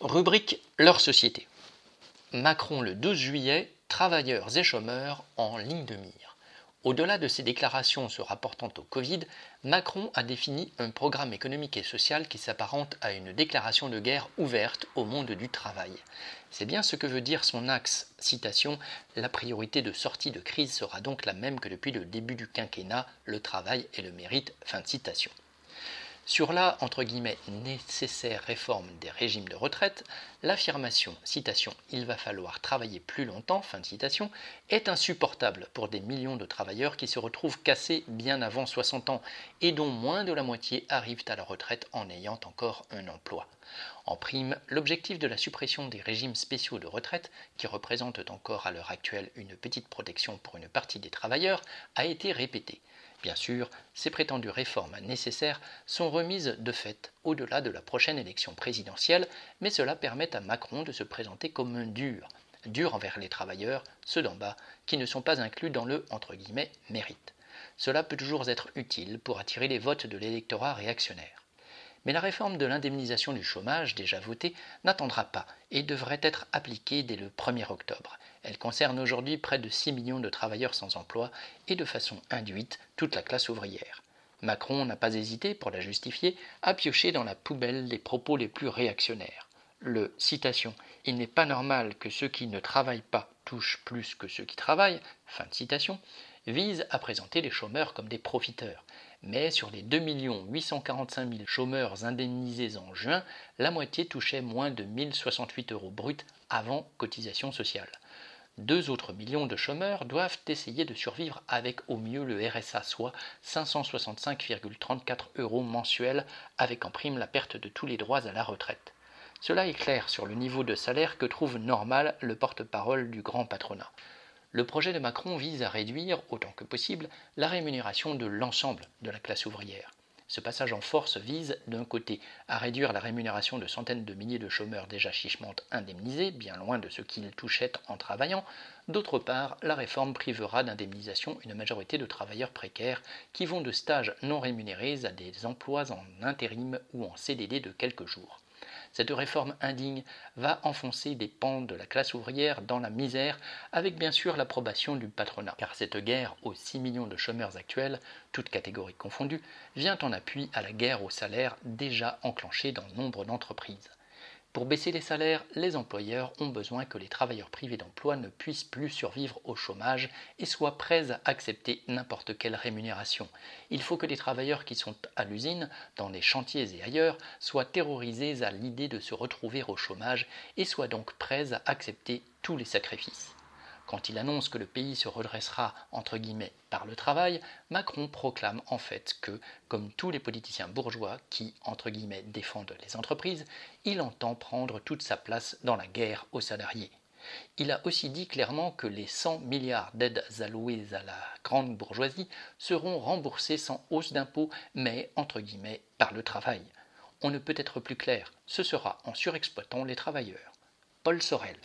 Rubrique Leur société. Macron le 12 juillet, travailleurs et chômeurs en ligne de mire. Au-delà de ses déclarations se rapportant au Covid, Macron a défini un programme économique et social qui s'apparente à une déclaration de guerre ouverte au monde du travail. C'est bien ce que veut dire son axe. Citation La priorité de sortie de crise sera donc la même que depuis le début du quinquennat, le travail et le mérite. Fin de citation. Sur la entre guillemets, nécessaire réforme des régimes de retraite, l'affirmation, citation, il va falloir travailler plus longtemps, est insupportable pour des millions de travailleurs qui se retrouvent cassés bien avant 60 ans et dont moins de la moitié arrivent à la retraite en ayant encore un emploi. En prime, l'objectif de la suppression des régimes spéciaux de retraite, qui représentent encore à l'heure actuelle une petite protection pour une partie des travailleurs, a été répété. Bien sûr, ces prétendues réformes nécessaires sont remises de fait au-delà de la prochaine élection présidentielle, mais cela permet à Macron de se présenter comme un dur, dur envers les travailleurs, ceux d'en bas, qui ne sont pas inclus dans le entre guillemets mérite. Cela peut toujours être utile pour attirer les votes de l'électorat réactionnaire. Mais la réforme de l'indemnisation du chômage, déjà votée, n'attendra pas et devrait être appliquée dès le 1er octobre. Elle concerne aujourd'hui près de 6 millions de travailleurs sans emploi et de façon induite toute la classe ouvrière. Macron n'a pas hésité, pour la justifier, à piocher dans la poubelle les propos les plus réactionnaires. Le citation Il n'est pas normal que ceux qui ne travaillent pas touchent plus que ceux qui travaillent, vise à présenter les chômeurs comme des profiteurs. Mais sur les 2 845 000 chômeurs indemnisés en juin, la moitié touchait moins de 1068 euros bruts avant cotisation sociale. Deux autres millions de chômeurs doivent essayer de survivre avec au mieux le RSA, soit 565,34 euros mensuels, avec en prime la perte de tous les droits à la retraite. Cela est clair sur le niveau de salaire que trouve normal le porte-parole du grand patronat. Le projet de Macron vise à réduire, autant que possible, la rémunération de l'ensemble de la classe ouvrière. Ce passage en force vise, d'un côté, à réduire la rémunération de centaines de milliers de chômeurs déjà chichement indemnisés, bien loin de ce qu'ils touchaient en travaillant. D'autre part, la réforme privera d'indemnisation une majorité de travailleurs précaires qui vont de stages non rémunérés à des emplois en intérim ou en CDD de quelques jours. Cette réforme indigne va enfoncer des pans de la classe ouvrière dans la misère, avec bien sûr l'approbation du patronat. Car cette guerre aux 6 millions de chômeurs actuels, toutes catégories confondues, vient en appui à la guerre aux salaires déjà enclenchée dans nombre d'entreprises. Pour baisser les salaires, les employeurs ont besoin que les travailleurs privés d'emploi ne puissent plus survivre au chômage et soient prêts à accepter n'importe quelle rémunération. Il faut que les travailleurs qui sont à l'usine, dans les chantiers et ailleurs, soient terrorisés à l'idée de se retrouver au chômage et soient donc prêts à accepter tous les sacrifices. Quand il annonce que le pays se redressera par le travail, Macron proclame en fait que, comme tous les politiciens bourgeois qui entre guillemets défendent les entreprises, il entend prendre toute sa place dans la guerre aux salariés. Il a aussi dit clairement que les 100 milliards d'aides allouées à la grande bourgeoisie seront remboursés sans hausse d'impôts, mais par le travail. On ne peut être plus clair, ce sera en surexploitant les travailleurs. Paul Sorel.